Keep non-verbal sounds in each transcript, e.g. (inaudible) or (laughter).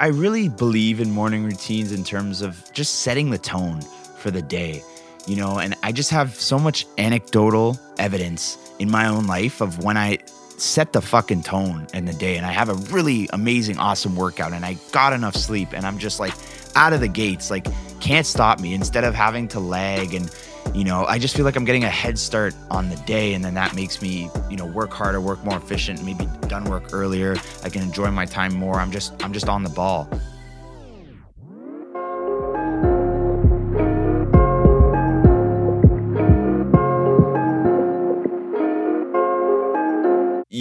I really believe in morning routines in terms of just setting the tone for the day, you know, and I just have so much anecdotal evidence in my own life of when I set the fucking tone in the day and I have a really amazing, awesome workout and I got enough sleep and I'm just like out of the gates, like can't stop me instead of having to lag and you know, I just feel like I'm getting a head start on the day, and then that makes me, you know, work harder, work more efficient, maybe done work earlier. I can enjoy my time more. I'm just, I'm just on the ball.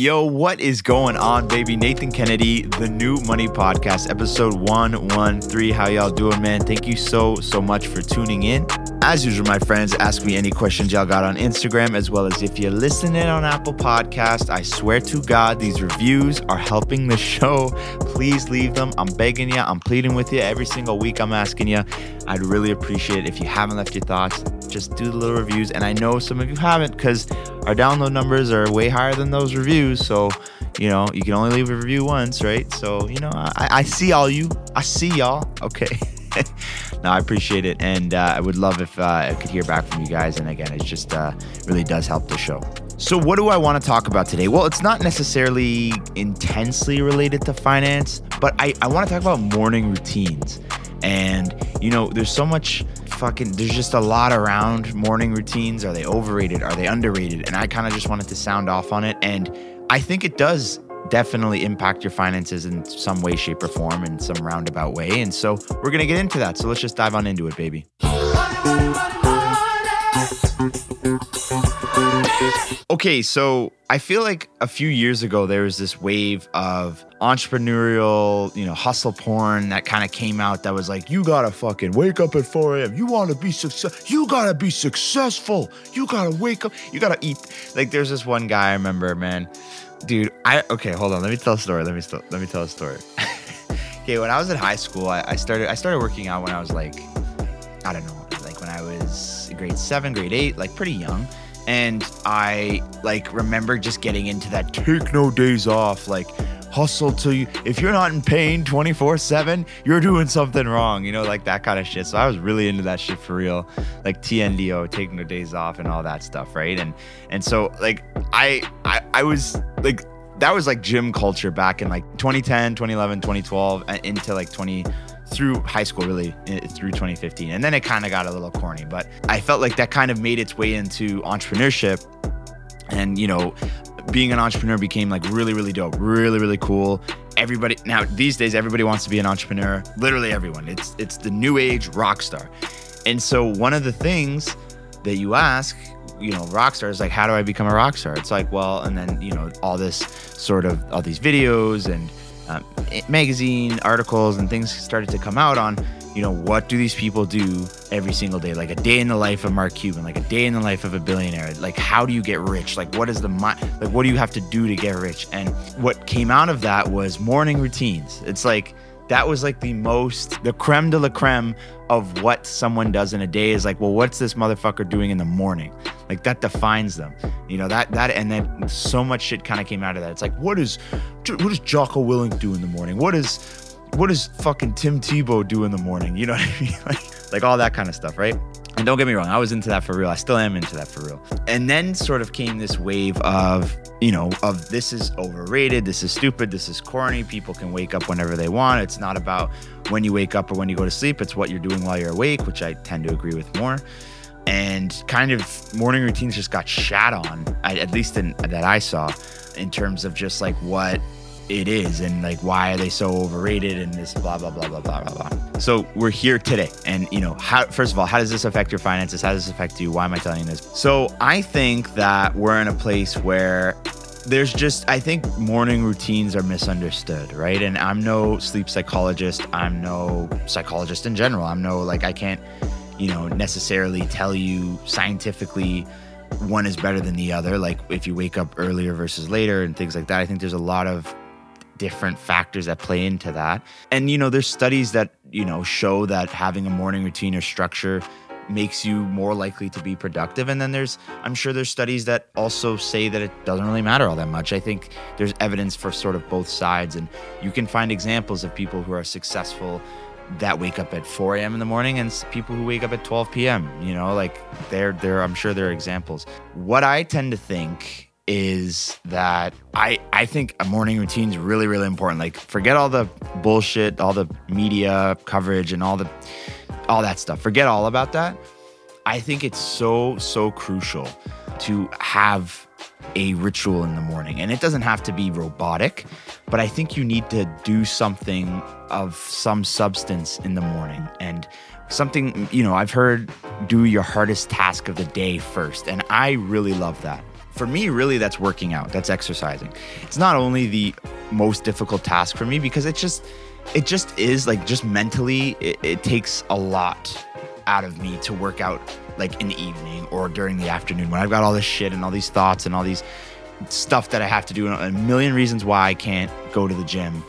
Yo, what is going on, baby? Nathan Kennedy, the New Money Podcast, episode 113. How y'all doing, man? Thank you so, so much for tuning in. As usual, my friends, ask me any questions y'all got on Instagram, as well as if you're listening on Apple Podcast. I swear to God, these reviews are helping the (laughs) show. Please leave them. I'm begging you. I'm pleading with you. Every single week, I'm asking you. I'd really appreciate it if you haven't left your thoughts. Just do the little reviews. And I know some of you haven't because our download numbers are way higher than those reviews. So, you know, you can only leave a review once, right? So, you know, I, I see all you. I see y'all. Okay. (laughs) no, I appreciate it. And uh, I would love if uh, I could hear back from you guys. And again, it just uh, really does help the show. So, what do I want to talk about today? Well, it's not necessarily intensely related to finance, but I, I want to talk about morning routines. And, you know, there's so much fucking there's just a lot around morning routines. Are they overrated? Are they underrated? And I kind of just wanted to sound off on it. And I think it does definitely impact your finances in some way, shape, or form in some roundabout way. And so we're gonna get into that. So let's just dive on into it, baby. Okay, so I feel like a few years ago there was this wave of entrepreneurial, you know, hustle porn that kind of came out that was like, you gotta fucking wake up at 4 a.m. You wanna be success you gotta be successful. You gotta wake up, you gotta eat. Like there's this one guy I remember, man. Dude, I okay, hold on, let me tell a story. Let me st- let me tell a story. (laughs) okay, when I was in high school, I, I started I started working out when I was like, I don't know, like when I was grade seven, grade eight, like pretty young and I like remember just getting into that take no days off, like hustle till you if you're not in pain 24-7 you're doing something wrong you know like that kind of shit. So i was really into that shit for real like tndo taking no days off and all that stuff right? And and so like i i, I was like that was like gym culture back in like 2010 2011 2012 into like 20 through high school, really through 2015. And then it kind of got a little corny, but I felt like that kind of made its way into entrepreneurship. And, you know, being an entrepreneur became like really, really dope, really, really cool. Everybody now these days, everybody wants to be an entrepreneur. Literally everyone. It's it's the new age rock star. And so one of the things that you ask, you know, rock stars like, how do I become a rock star? It's like, well, and then you know, all this sort of all these videos and um, magazine articles and things started to come out on you know what do these people do every single day? Like a day in the life of mark cuban like a day in the life of a billionaire. Like how do you get rich? Like what is the like what do you have to do to get rich? And what came out of that was morning routines. It's like that was like the most the creme de la creme of what someone does in a day is like well what's this motherfucker doing in the morning? Like that defines them you know that that and then so much shit kind of came out of that. It's like what is what does jocko willink do in the morning? What is what does fucking tim tebow do in the morning? You know what i mean? (laughs) Like, like all that kind of stuff right and don't get me wrong, I was into that for real. I still am into that for real. And then sort of came this wave of, you know, of this is overrated, this is stupid, this is corny. People can wake up whenever they want. It's not about when you wake up or when you go to sleep, it's what you're doing while you're awake, which I tend to agree with more. And kind of morning routines just got shat on, at least in, that I saw, in terms of just like what it is and like why are they so overrated and this blah blah blah blah blah blah blah. So we're here today, and you know, how first of all, how does this affect your finances? How does this affect you? Why am I telling you this? So I think that we're in a place where there's just I think morning routines are misunderstood, right? And I'm no sleep psychologist. I'm no psychologist in general. I'm no like I can't, you know, necessarily tell you scientifically one is better than the other like if you wake up earlier versus later and things like that i think there's a lot of different factors that play into that. And you know, there's studies that, you know, show that having a morning routine or structure makes you more likely to be productive. And then there's, I'm sure there's studies that also say that it doesn't really matter all that much. I think there's evidence for sort of both sides. And you can find examples of people who are successful that wake up at 4 a.m. in the morning and people who wake up at 12 p.m. You know, like they're, they're, I'm sure there are examples. What I tend to think is that I I think a morning routine is really really important. Like forget all the bullshit, all the media coverage and all the all that stuff. Forget all about that. I think it's so so crucial to have a ritual in the morning. And it doesn't have to be robotic, but I think you need to do something of some substance in the morning and something, you know, I've heard do your hardest task of the day first. And I really love that for me, really, that's working out, that's exercising. It's not only the most difficult task for me because it just, it just is like just mentally, it, it takes a lot out of me to work out like in the evening or during the afternoon when I've got all this shit and all these thoughts and all these stuff that I have to do and a million reasons why I can't go to the gym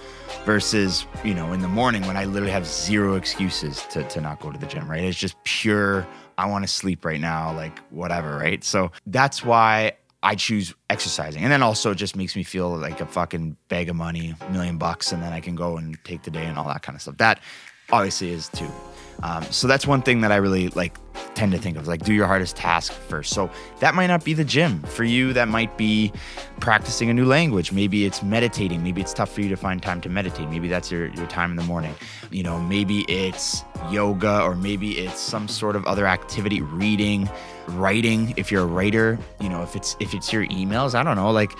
versus, you know, in the morning when I literally have zero excuses to, to not go to the gym, right? It's just pure, I want to sleep right now, like whatever, right? So that's why I choose exercising. And then also it just makes me feel like a fucking bag of money, million bucks, and then I can go and take the day and all that kind of stuff. That obviously is too. Um, so that's one thing that I really like tend to think of like do your hardest task first. So that might not be the gym for you. That might be practicing a new language. Maybe it's meditating. Maybe it's tough for you to find time to meditate. Maybe that's your, your time in the morning. You know, maybe it's yoga or maybe it's some sort of other activity, reading, writing. If you're a writer, you know, if it's if it's your emails, I don't know, like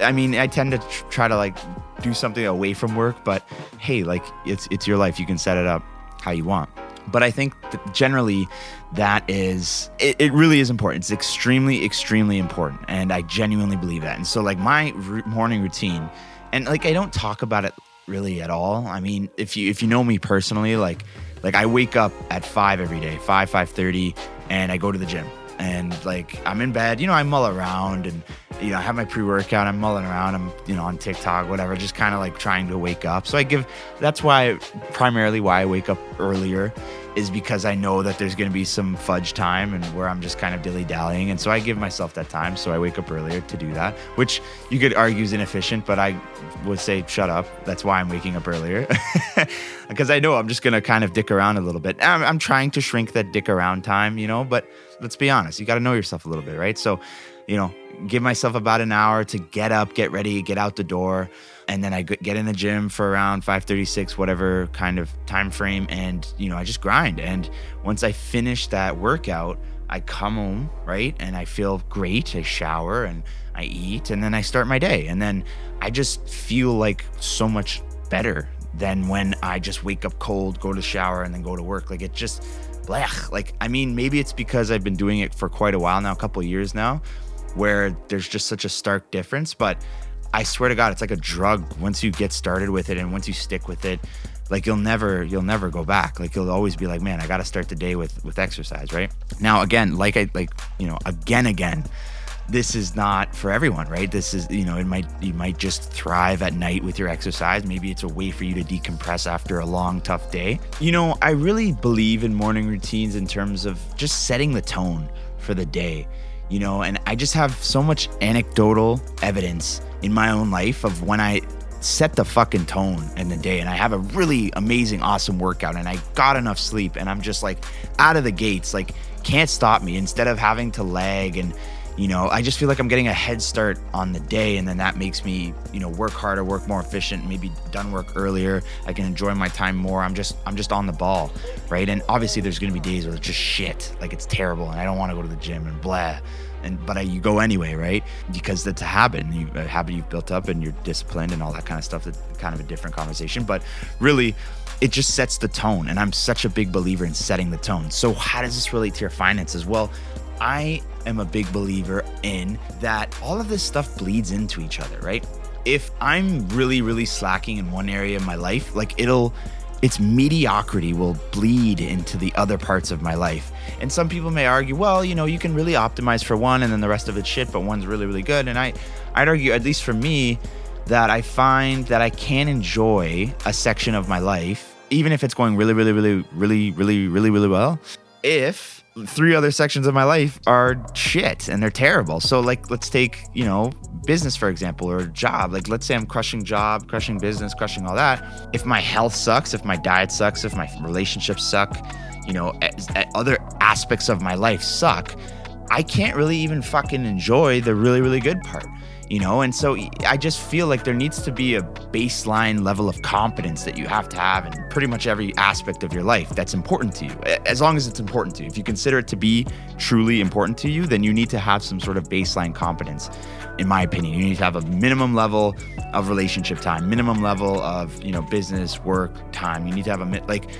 I mean, I tend to try to like do something away from work, but hey, like it's it's your life. You can set it up how you want. But I think that generally that is, it, it, really is important. It's extremely, extremely important. And I genuinely believe that. And so, like, my r- morning routine, and like, I don't talk about it really at all. I mean, if you, if you know me personally, like, like I wake up at five every day, five, five thirty, and I go to the gym. And like I'm in bed, you know, I mull around and you know, I have my pre-workout, I'm mulling around, I'm, you know, on TikTok, whatever, just kind of like trying to wake up. So I give that's why primarily why I wake up earlier is because I know that there's going to be some fudge time and where I'm just kind of dilly dallying. And so I give myself that time. So I wake up earlier to do that, which you could argue is inefficient, but I would say, shut up. That's why I'm waking up earlier. (laughs) (laughs) Because I know I'm just to kind of dick around a little bit. I'm, I'm trying to shrink that dick around time, you know, but let's be honest, you got to know yourself a little bit, right? So, you know, give myself about an hour to get up, get ready, get out the door and then I get in the gym for around 5:36 whatever kind of time frame and you know I just grind and once I finish that workout I come home right and I feel great I shower and I eat and then I start my day and then I just feel like so much better than when I just wake up cold go to shower and then go to work like it just blech like I mean maybe it's because I've been doing it for quite a while now a couple years now where there's just such a stark difference but I swear to God, it's like a drug. Once you get started with it and once you stick with it, like you'll never you'll never go back. Like you'll always be like, man, I got to start the day with with exercise, right? Now again, like I like you know again again, this is not for everyone, right? This is you know it might you might just thrive at night with your exercise. Maybe it's a way for you to decompress after a long tough day. You know, I really believe in morning routines in terms of just setting the tone for the day you know, and I just have so much anecdotal evidence in my own life of when I set the fucking tone in the day and I have a really amazing, awesome workout and I got enough sleep and I'm just like out of the gates, like can't stop me instead of having to lag and you know, I just feel like I'm getting a head start on the day, and then that makes me, you know, work harder, work more efficient, maybe done work earlier. I can enjoy my time more. I'm just, I'm just on the ball, right? And obviously, there's gonna be days where it's just shit, like it's terrible, and I don't want to go to the gym and blah. And but I, you go anyway, right? Because that's a habit, and you, a habit you've built up, and you're disciplined, and all that kind of stuff. That's kind of a different conversation, but really, it just sets the tone. And I'm such a big believer in setting the tone. So how does this relate to your finances? Well, I am a big believer in that all of this stuff bleeds into each other, right? If I'm really, really slacking in one area of my life, like it'll, its mediocrity will bleed into the other parts of my life. And some people may argue, well, you know, you can really optimize for one and then the rest of it's shit, but one's really, really good. And I, I'd argue, at least for me, that I find that I can enjoy a section of my life, even if it's going really, really, really, really, really, really, really well, if three other sections of my life are shit and they're terrible. So like let's take, you know, business for example or job. Like let's say I'm crushing job, crushing business, crushing all that. If my health sucks, if my diet sucks, if my relationships suck, you know, other aspects of my life suck, I can't really even fucking enjoy the really really good part you know? And so i just feel like there needs to be a baseline level of competence that you have to have in pretty much every aspect of your life that's important to you. As long as it's important to you. If you consider it to be truly important to you then you need to have some sort of baseline competence in my opinion. You need to have a minimum level of relationship time minimum level of you know business work time. You need to have a like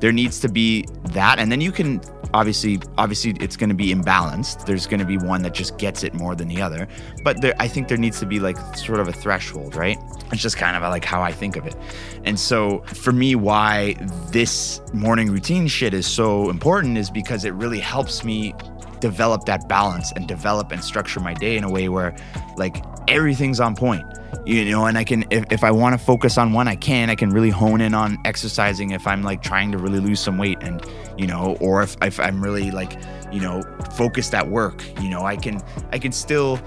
there needs to be that and then you can obviously obviously it's going to be imbalanced. There's going to be one that just gets it more than the other. But there, i think there needs to be like sort of a threshold right? It's just kind of uh, like how i think of it. And so for me why this morning routine shit is so important is because it really helps me develop that balance and develop and structure my day in a way where like everything's on point you know and i can if, if i want to focus on one i can i can really hone in on exercising if i'm like trying to really lose some weight and you know or if, if i'm really like you know focused at work you know i can i can still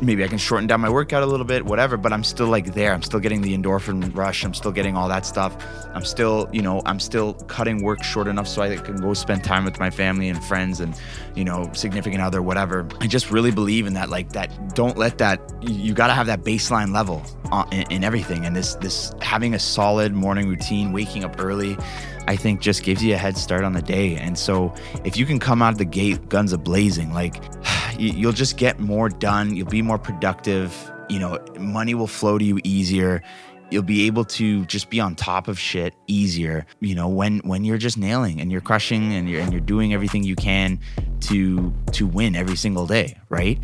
maybe I can shorten down my workout a little bit, whatever, but I'm still like there. I'm still getting the endorphin rush. I'm still getting all that stuff. I'm still, you know, I'm still cutting work short enough so I can go spend time with my family and friends and, you know, significant other, whatever. I just really believe in that. Like that, don't let that, you got to have that baseline level uh, in, in everything. And this, this having a solid morning routine, waking up early, I think just gives you a head start on the day. And so if you can come out of the gate guns a blazing, like you'll just get more done. You'll be more productive. You know, money will flow to you easier. You'll be able to just be on top of shit easier. You know, when when you're just nailing and you're crushing and you're and you're doing everything you can to to win every single day, right?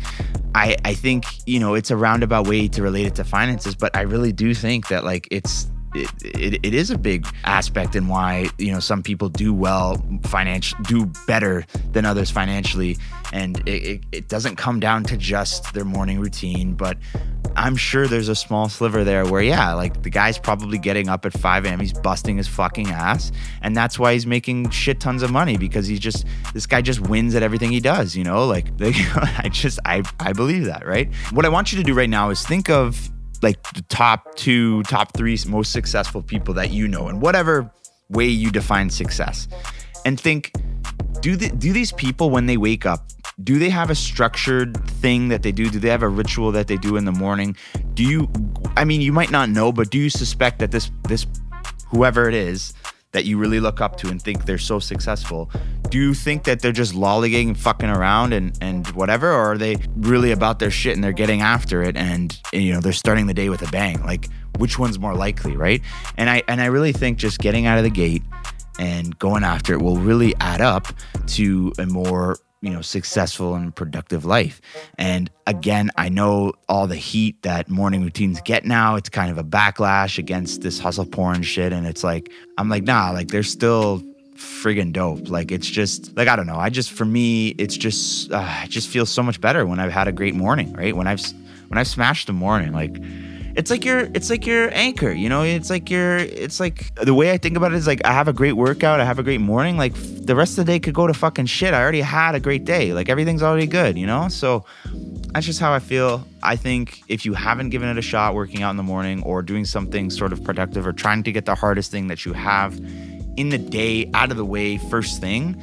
I I think you know it's a roundabout way to relate it to finances, but I really do think that like it's it, it, it is a big aspect in why you know some people do well financial do better than others financially. And it, it, doesn't come down to just their morning routine but i'm sure there's a small sliver there where yeah like the guy's probably getting up at 5 a.m he's busting his fucking ass and that's why he's making shit tons of money because he's just this guy just wins at everything he does you know? Like (laughs) i just i i believe that right? What i want you to do right now is think of like the top two, top three most successful people that you know in whatever way you define success. And think, do the, do these people when they wake up, do they have a structured thing that they do? Do they have a ritual that they do in the morning? Do you I mean you might not know, but do you suspect that this this whoever it is that you really look up to and think they're so successful, do you think that they're just lollygagging and fucking around and, and whatever? Or are they really about their shit and they're getting after it and, and you know, they're starting the day with a bang? Like which one's more likely, right? And I and I really think just getting out of the gate and going after it will really add up to a more you know successful and productive life and again i know all the heat that morning routines get now it's kind of a backlash against this hustle porn shit and it's like i'm like nah like they're still friggin' dope. Like it's just like i don't know. I just for me it's just uh, it just feels so much better when i've had a great morning right? When i've when i've smashed the morning like it's like your it's like your anchor you know? It's like your it's like the way i think about it is like i have a great workout i have a great morning like the rest of the day could go to fucking shit. I already had a great day. Like everything's already good you know? So that's just how i feel. I think if you haven't given it a shot working out in the morning or doing something sort of productive or trying to get the hardest thing that you have in the day out of the way first thing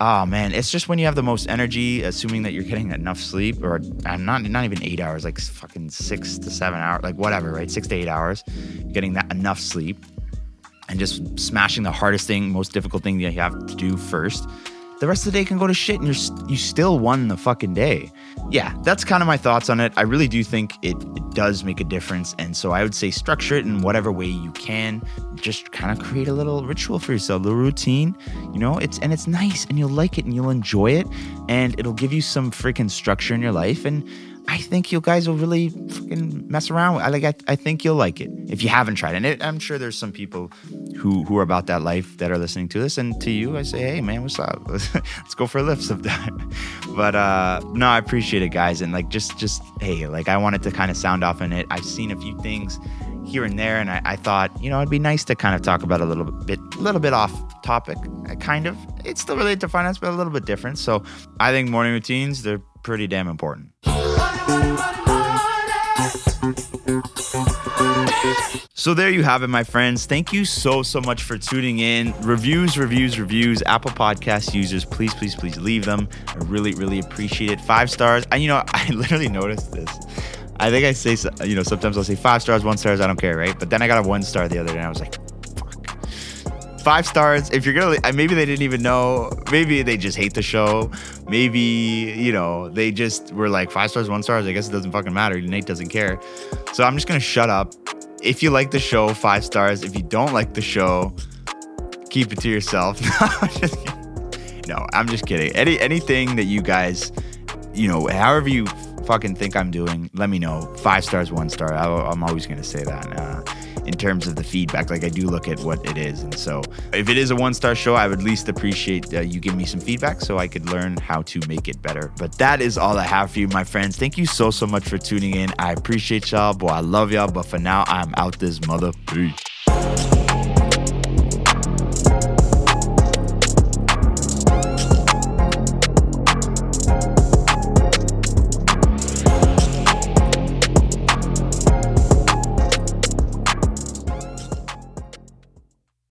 Oh man, it's just when you have the most energy, assuming that you're getting enough sleep, or I'm not not even eight hours, like fucking six to seven hours, like whatever, right? Six to eight hours, getting that enough sleep, and just smashing the hardest thing, most difficult thing that you have to do first the rest of the day can go to shit and you're you still won the fucking day. Yeah, that's kind of my thoughts on it. I really do think it, it does make a difference. And so I would say structure it in whatever way you can. Just kind of create a little ritual for yourself, a little routine. You know, it's and it's nice and you'll like it and you'll enjoy it. And it'll give you some freaking structure in your life. And I think you guys will really fucking mess around with. I like. I, I think you'll like it if you haven't tried it. And it, I'm sure there's some people who who are about that life that are listening to this. And to you, I say, hey man, what's up? (laughs) Let's go for a lift sometime. (laughs) but uh, no, I appreciate it, guys. And like, just just hey, like I wanted to kind of sound off on it. I've seen a few things here and there. And I, I thought, you know, it'd be nice to kind of talk about a little bit, a little bit off topic, uh, kind of. It's still related to finance, but a little bit different. So I think morning routines, they're pretty damn important. So there you have it, my friends. Thank you so, so much for tuning in. Reviews, reviews, reviews. Apple Podcast users, please, please, please leave them. I really, really appreciate it. Five stars. And you know, (laughs) I literally noticed this. I think I say, you know, sometimes I'll say five stars, one stars, I don't care, right? But then I got a one star the other day and I was like. Five stars. If you're gonna, maybe they didn't even know. Maybe they just hate the show. Maybe you know they just were like five stars, one stars. I guess it doesn't fucking matter. Nate doesn't care. So I'm just gonna shut up. If you like the show, five stars. If you don't like the show, keep it to yourself. (laughs) no, I'm just kidding. Any anything that you guys, you know, however you fucking think I'm doing, let me know. Five stars, one star. I, am always to say that. Uh, in terms of the feedback, like I do look at what it is. And so if it is a one star show, I would at least appreciate uh, you give me some feedback so I could learn how to make it better. But that is all I have for you, my friends. Thank you so, so much for tuning in. I appreciate y'all. Boy, I love y'all. But for now, I'm out this mother. Peace.